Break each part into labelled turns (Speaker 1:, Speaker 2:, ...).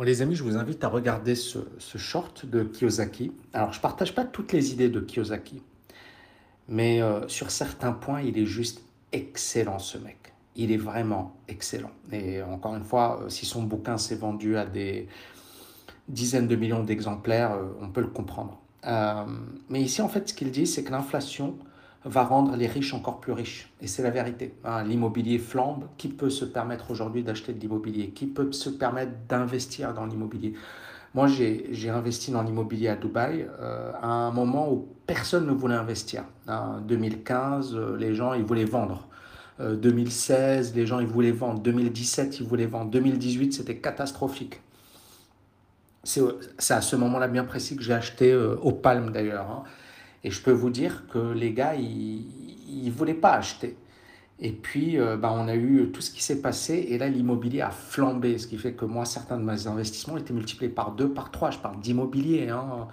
Speaker 1: Bon, les amis, je vous invite à regarder ce, short de Kiyosaki. Alors, je ne partage pas toutes les idées de Kiyosaki, mais euh, sur certains points, il est juste excellent, ce mec. Il est vraiment excellent. Et encore une fois, euh, si son bouquin s'est vendu à des dizaines de millions d'exemplaires, euh, on peut le comprendre. mais ici, en fait, ce qu'il dit, c'est que l'inflation va rendre les riches encore plus riches. Et c'est la vérité. Hein. l'immobilier flambe. Qui peut se permettre aujourd'hui d'acheter de l'immobilier? Qui peut se permettre d'investir dans l'immobilier? Moi, j'ai investi dans l'immobilier à Dubaï euh, à un moment où personne ne voulait investir. En hein. 2015, euh, les gens, ils voulaient vendre. 2016, euh, les gens, ils voulaient vendre. 2017, ils voulaient vendre. 2018, c'était catastrophique. C'est à ce moment-là bien précis que j'ai acheté au Palme d'ailleurs. Hein. Et je peux vous dire que les gars, ils ne voulaient pas acheter. Et puis, euh, bah, on a eu tout ce qui s'est passé. Et là, l'immobilier a flambé. Ce qui fait que moi, certains de mes investissements étaient multipliés par deux, par trois. Je parle d'immobilier. Hein.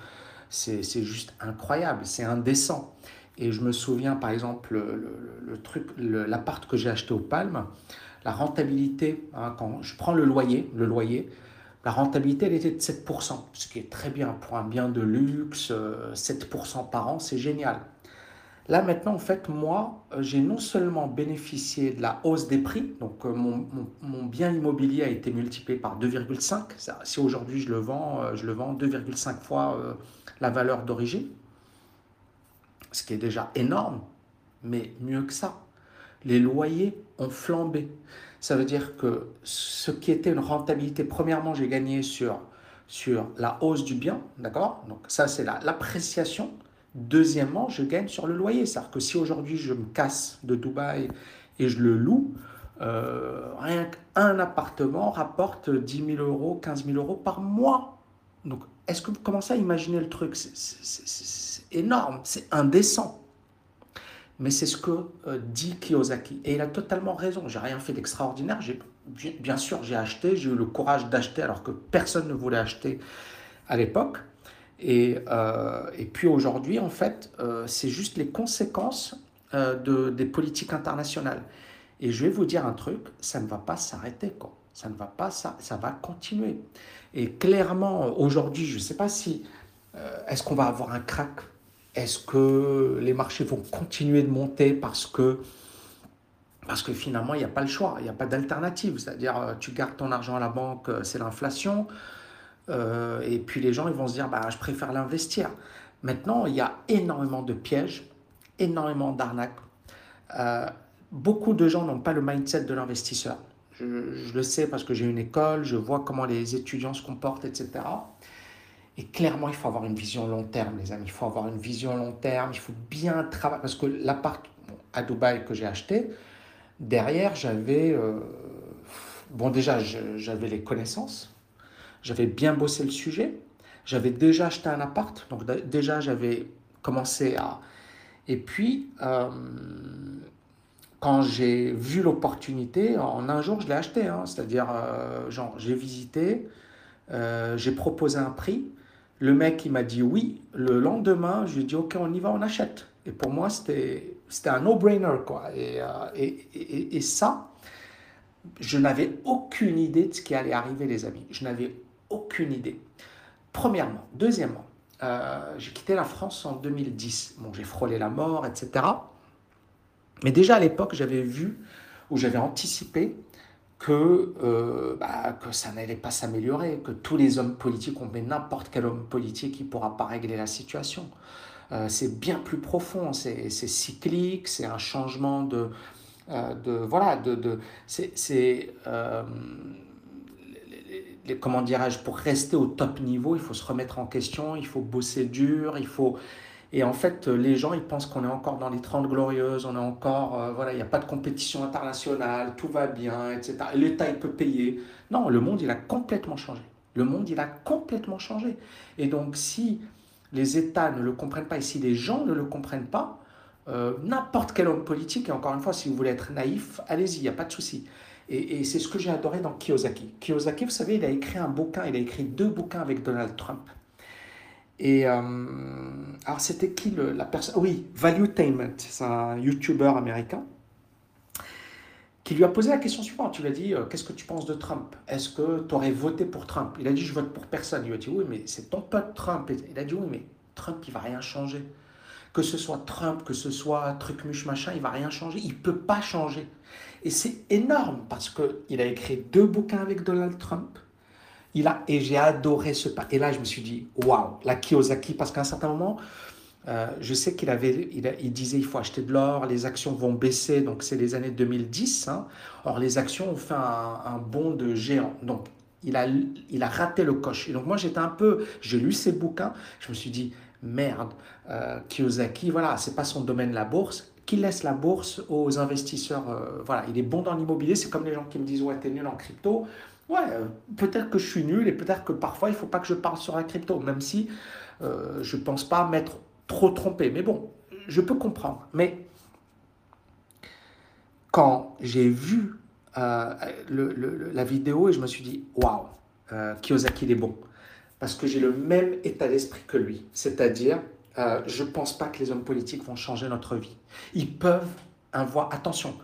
Speaker 1: C'est juste incroyable. C'est indécent. Et je me souviens, par exemple, le, l'appart que j'ai acheté au Palme, la rentabilité, hein, quand je prends le loyer, le loyer, la rentabilité, elle était de 7%, ce qui est très bien pour un bien de luxe, 7% euh, par an, c'est génial. Là maintenant, en fait, moi, euh, j'ai non seulement bénéficié de la hausse des prix, donc euh, mon, bien immobilier a été multiplié par 2,5. Si aujourd'hui je le vends, je le vends 2,5 fois la valeur d'origine, ce qui est déjà énorme, mais mieux que ça, les loyers ont flambé. Ça veut dire que ce qui était une rentabilité, premièrement, j'ai gagné sur, sur la hausse du bien, d'accord? Donc ça, c'est l'appréciation. Deuxièmement, je gagne sur le loyer. C'est-à-dire que si aujourd'hui je me casse de Dubaï et je le loue, euh, rien qu'un appartement rapporte 10 000 euros, 15 000 euros par mois. Donc, est-ce que vous commencez à imaginer le truc? C'est énorme, c'est indécent mais c'est ce que euh, dit Kiyosaki. Et il a totalement raison. J'ai rien fait d'extraordinaire. Bien sûr, j'ai acheté, j'ai eu le courage d'acheter alors que personne ne voulait acheter à l'époque. Et, euh, et, puis aujourd'hui, en fait, euh, c'est juste les conséquences de, des politiques internationales. Et je vais vous dire un truc, ça ne va pas s'arrêter. Ça ne va pas, ça, ça va continuer. Et clairement, aujourd'hui, je ne sais pas si, est-ce qu'on va avoir un crack est-ce que les marchés vont continuer de monter parce que, parce que finalement, il n'y a pas le choix, il n'y a pas d'alternative. C'est-à-dire, euh, tu gardes ton argent à la banque, euh, c'est l'inflation. Euh, et puis les gens, ils vont se dire, bah, je préfère l'investir. Maintenant, il y a énormément de pièges, énormément d'arnaques. beaucoup de gens n'ont pas le mindset de l'investisseur. Je, je, le sais parce que j'ai une école, je vois comment les étudiants se comportent, etc. Et clairement, il faut avoir une vision long terme, les amis. Il faut avoir une vision long terme. Il faut bien travailler. Parce que l'appart à Dubaï que j'ai acheté, derrière, j'avais. Euh, bon, déjà, j'avais les connaissances. J'avais bien bossé le sujet. J'avais déjà acheté un appart. Donc, déjà, j'avais commencé à. Et puis, euh, quand j'ai vu l'opportunité, en un jour, je l'ai acheté. Hein. C'est-à-dire, euh, genre, j'ai visité, j'ai proposé un prix. Le mec, il m'a dit oui. Le lendemain, je lui ai dit, OK, on y va, on achète. Et pour moi, c'était un no-brainer, quoi. Euh, et, et, et, ça, je n'avais aucune idée de ce qui allait arriver, les amis. Je n'avais aucune idée. Premièrement. Deuxièmement, euh, j'ai quitté la France en 2010. Bon, j'ai frôlé la mort, etc. Mais déjà à l'époque, j'avais vu ou j'avais anticipé que, euh, bah, que ça n'allait pas s'améliorer, que tous les hommes politiques, on met n'importe quel homme politique, il ne pourra pas régler la situation. Euh, c'est bien plus profond, c'est cyclique, c'est un changement de... Euh, de voilà, de, de c'est... comment dirais-je, pour rester au top niveau, il faut se remettre en question, il faut bosser dur, il faut, et en fait, les gens, ils pensent qu'on est encore dans les 30 glorieuses, on est encore, euh, voilà, il n'y a pas de compétition internationale, tout va bien, etc. L'État, il peut payer. Non, le monde, il a complètement changé. Le monde, il a complètement changé. Et donc, si les États ne le comprennent pas et si les gens ne le comprennent pas, euh, n'importe quel homme politique, et encore une fois, si vous voulez être naïf, allez-y, il n'y a pas de souci. Et c'est ce que j'ai adoré dans Kiyosaki. Kiyosaki, vous savez, il a écrit un bouquin, il a écrit deux bouquins avec Donald Trump. Et euh, alors, c'était qui la personne Oui, Valuetainment, c'est un YouTuber américain qui lui a posé la question suivante. Tu lui as dit euh, Qu'est-ce que tu penses de Trump? Est-ce que tu aurais voté pour Trump? Il a dit Je vote pour personne. Il lui a dit Oui, mais c'est ton pote Trump. Il a dit Oui, mais Trump, il va rien changer. Que ce soit Trump, que ce soit Trucmuche, machin, il va rien changer. Il peut pas changer. Et c'est énorme parce qu'il a écrit deux bouquins avec Donald Trump. Et j'ai adoré ce pas. Et là, je me suis dit Waouh, la Kiyosaki, parce qu'à un certain moment, euh, je sais qu'il avait, il, disait il faut acheter de l'or, les actions vont baisser, donc c'est les années 2010. Hein. Or, les actions ont fait un, bond de géant. Donc, il a, il a raté le coche. Et donc, moi, j'étais un peu, j'ai lu ses bouquins, je me suis dit merde, euh, Kiyosaki, voilà, c'est pas son domaine la bourse, qu'il laisse la bourse aux investisseurs. Euh, voilà, il est bon dans l'immobilier, c'est comme les gens qui me disent ouais, t'es nul en crypto. Ouais, peut-être que je suis nul et peut-être que parfois il faut pas que je parle sur la crypto, même si je pense pas mettre trop trompé. Mais bon, je peux comprendre. Mais quand j'ai vu euh, la vidéo et je me suis dit, waouh, euh, Kiyosaki, il est bon. Parce que j'ai le même état d'esprit que lui. C'est-à-dire, euh, je ne pense pas que les hommes politiques vont changer notre vie. Ils peuvent avoir, attention,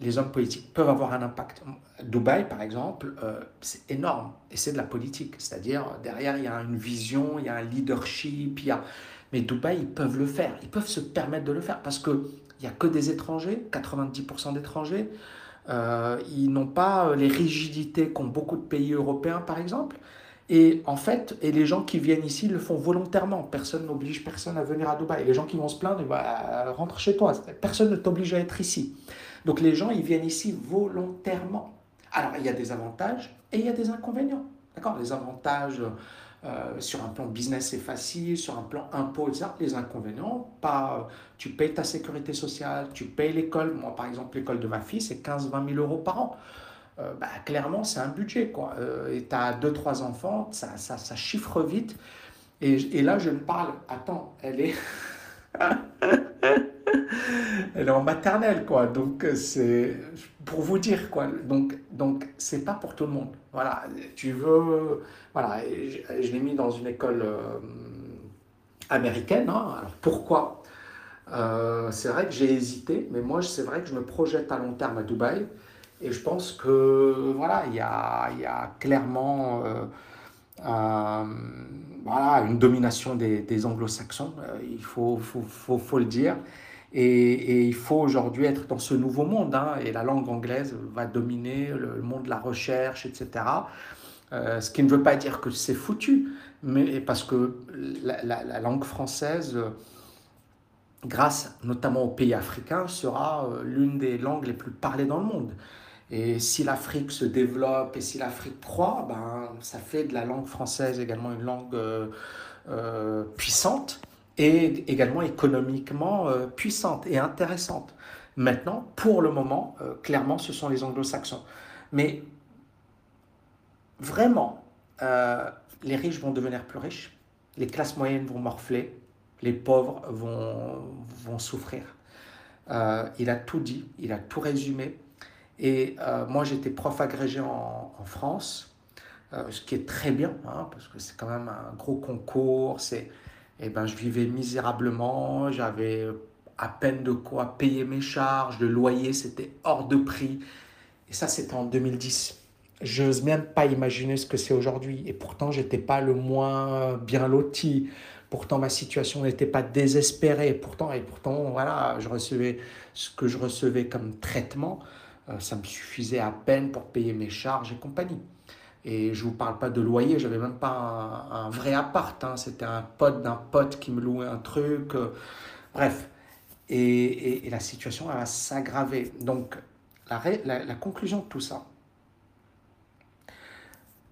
Speaker 1: les hommes politiques peuvent avoir un impact. Dubaï, par exemple, c'est énorme et c'est de la politique. C'est-à-dire, derrière, il y a une vision, il y a un leadership, il y a, mais Dubaï, ils peuvent le faire. Ils peuvent se permettre de le faire parce qu'il n'y a que des étrangers, 90% d'étrangers. Euh, ils n'ont pas euh, les rigidités qu'ont beaucoup de pays européens, par exemple. Et en fait, et les gens qui viennent ici le font volontairement. Personne n'oblige personne à venir à Dubaï. Et les gens qui vont se plaindre, bah, rentre chez toi. Personne ne t'oblige à être ici. Donc les gens, ils viennent ici volontairement. Alors, il y a des avantages et il y a des inconvénients. D'accord? Les avantages, euh, sur un plan business, c'est facile. Sur un plan impôt. Les inconvénients, pas, tu payes ta sécurité sociale, tu payes l'école. Moi, par exemple, l'école de ma fille, c'est 15-20 000 euros par an. Euh, bah, clairement, c'est un budget. Quoi. Euh, et tu as 2-3 enfants, ça, chiffre vite. Et, et là, je me parle, attends, elle est... elle est en maternelle, quoi. Donc, euh, c'est pour vous dire, quoi. Donc, donc c'est pas pour tout le monde. Voilà, tu veux. Voilà, je, l'ai mis dans une école euh, américaine. Hein. Alors, pourquoi? Euh, C'est vrai que j'ai hésité, mais moi, c'est vrai que je me projette à long terme à Dubaï. Et je pense que, voilà, il y a, y a clairement. voilà, une domination des, anglo-saxons, il faut, faut, faut, faut, le dire. Et, il faut aujourd'hui être dans ce nouveau monde. Hein, et la langue anglaise va dominer le, monde de la recherche, etc. Euh, ce qui ne veut pas dire que c'est foutu, mais parce que la, langue française, grâce notamment aux pays africains, sera euh, l'une des langues les plus parlées dans le monde. Et si l'Afrique se développe et si l'Afrique croît, ben, ça fait de la langue française également une langue euh, puissante et également économiquement euh, puissante et intéressante. Maintenant, pour le moment, euh, clairement, ce sont les anglo-saxons. Mais vraiment, euh, les riches vont devenir plus riches, les classes moyennes vont morfler, les pauvres vont, vont souffrir. il a tout dit, il a tout résumé. Et moi, j'étais prof agrégé en, France, ce qui est très bien, hein, parce que c'est quand même un gros concours, c'est eh ben, je vivais misérablement, j'avais à peine de quoi payer mes charges, le loyer c'était hors de prix. Et ça c'était en 2010. Je n'ose même pas imaginer ce que c'est aujourd'hui. Et pourtant, j'étais pas le moins bien loti. Pourtant, ma situation n'était pas désespérée. Pourtant, et pourtant, voilà, je recevais ce que je recevais comme traitement. Euh, ça me suffisait à peine pour payer mes charges et compagnie. Et je ne vous parle pas de loyer, j'avais même pas un, vrai appart. Hein. C'était un pote d'un pote qui me louait un truc. Euh, bref. Et, la situation va s'aggraver. Donc, la, la, conclusion de tout ça.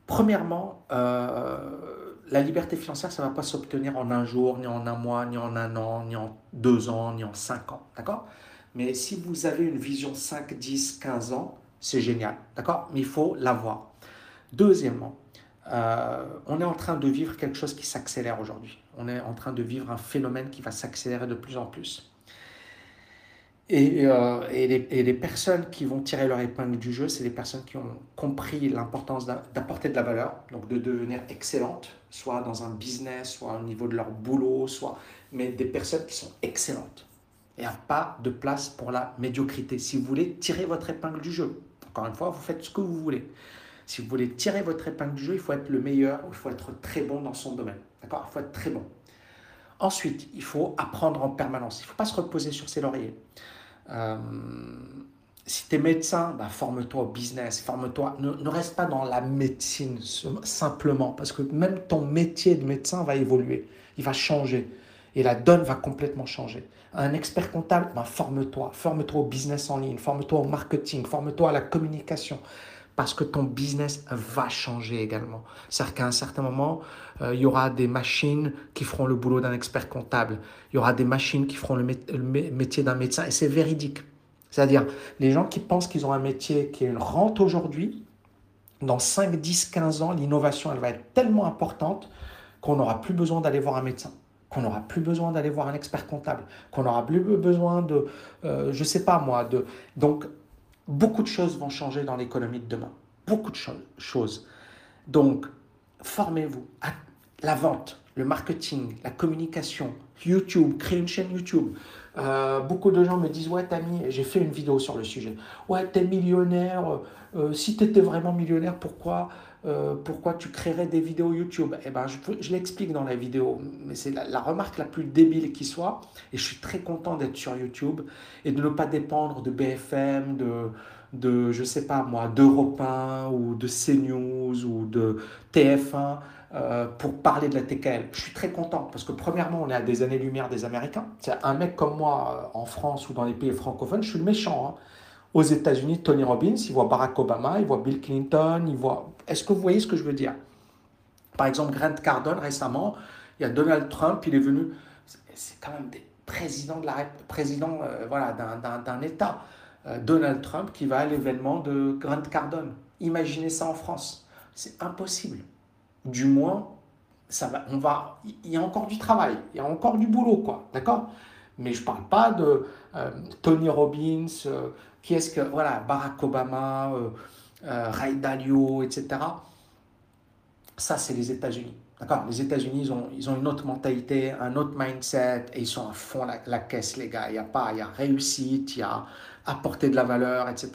Speaker 1: Premièrement, euh, la liberté financière, ça ne va pas s'obtenir en un jour, ni en un mois, ni en un an, ni en deux ans, ni en cinq ans. D'accord? Mais si vous avez une vision 5, 10, 15 ans, c'est génial. D'accord? Mais il faut l'avoir. Deuxièmement, euh, on est en train de vivre quelque chose qui s'accélère aujourd'hui. On est en train de vivre un phénomène qui va s'accélérer de plus en plus. Et, euh, les, personnes qui vont tirer leur épingle du jeu, c'est les personnes qui ont compris l'importance d'apporter de la valeur, donc de devenir excellentes, soit dans un business, soit au niveau de leur boulot, soit, mais des personnes qui sont excellentes. Il n'y a pas de place pour la médiocrité. Si vous voulez tirer votre épingle du jeu, encore une fois, vous faites ce que vous voulez. Si vous voulez tirer votre épingle du jeu, il faut être le meilleur, il faut être très bon dans son domaine. D'accord? Il faut être très bon. Ensuite, il faut apprendre en permanence. Il ne faut pas se reposer sur ses lauriers. Euh, si tu es médecin, bah, forme-toi au business, forme-toi. Ne, reste pas dans la médecine simplement, parce que même ton métier de médecin va évoluer, il va changer. Et la donne va complètement changer. Un expert comptable, bah, forme-toi. Forme-toi au business en ligne, forme-toi au marketing, forme-toi à la communication parce que ton business va changer également. C'est-à-dire qu'à un certain moment, euh, il y aura des machines qui feront le boulot d'un expert comptable, il y aura des machines qui feront le, métier d'un médecin, et c'est véridique. C'est-à-dire, les gens qui pensent qu'ils ont un métier qui rente aujourd'hui, dans 5, 10, 15 ans, l'innovation, elle va être tellement importante qu'on n'aura plus besoin d'aller voir un médecin qu'on n'aura plus besoin d'aller voir un expert comptable, qu'on n'aura plus besoin de, euh, je ne sais pas moi, de... Donc, Beaucoup de choses vont changer dans l'économie de demain. Beaucoup de choses. Donc, formez-vous à la vente, le marketing, la communication, YouTube, créer une chaîne YouTube. Euh, beaucoup de gens me disent Ouais, Tami, j'ai fait une vidéo sur le sujet. Ouais, t'es millionnaire. Euh, si tu étais vraiment millionnaire, pourquoi, euh, pourquoi tu créerais des vidéos YouTube Eh ben, je, l'explique dans la vidéo, mais c'est la, la, remarque la plus débile qui soit. Et je suis très content d'être sur YouTube et de ne pas dépendre de BFM, de, de je sais pas moi, d'Europe 1 ou de CNews ou de TF1 euh, pour parler de la TKL. Je suis très content parce que premièrement, on est à des années-lumière des Américains. C'est un mec comme moi euh, en France ou dans les pays francophones, je suis le méchant. Hein. Aux États-Unis, Tony Robbins, il voit Barack Obama, il voit Bill Clinton, il voit. Est-ce que vous voyez ce que je veux dire? Par exemple, Grant Cardone récemment, il y a Donald Trump, il est venu. C'est quand même des présidents de la président euh, voilà d'un État. Donald Trump qui va à l'événement de Grant Cardone. Imaginez ça en France. C'est impossible du moins, ça va, on va, il y a encore du travail, il y a encore du boulot, quoi, d'accord? Mais je parle pas de euh, Tony Robbins, euh, qui est-ce que, voilà, Barack Obama, euh, Ray Dalio, etc. Ça, c'est les États-Unis. D'accord? Les États-Unis, ils ont, ils ont une autre mentalité, un autre mindset, et ils sont à fond la, caisse, les gars. Il y a pas, il y a réussite, il y a apporter de la valeur, etc.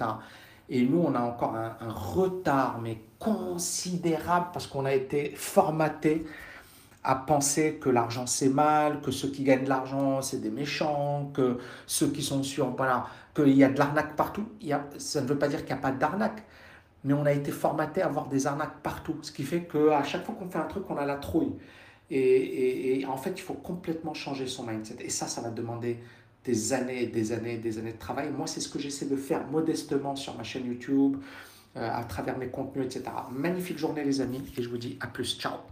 Speaker 1: Et nous, on a encore un, retard, mais considérable, parce qu'on a été formaté à penser que l'argent c'est mal, que ceux qui gagnent de l'argent c'est des méchants, que ceux qui sont sur, voilà, qu'il y a de l'arnaque partout. Ça ne veut pas dire qu'il n'y a pas d'arnaque, mais on a été formaté à avoir des arnaques partout, ce qui fait qu'à chaque fois qu'on fait un truc, on a la trouille. Et, en fait, il faut complètement changer son mindset. Et ça, ça va demander des années des années des années de travail. Moi, c'est ce que j'essaie de faire modestement sur ma chaîne YouTube, euh, à travers mes contenus, etc. Magnifique journée, les amis, et je vous dis à plus. Ciao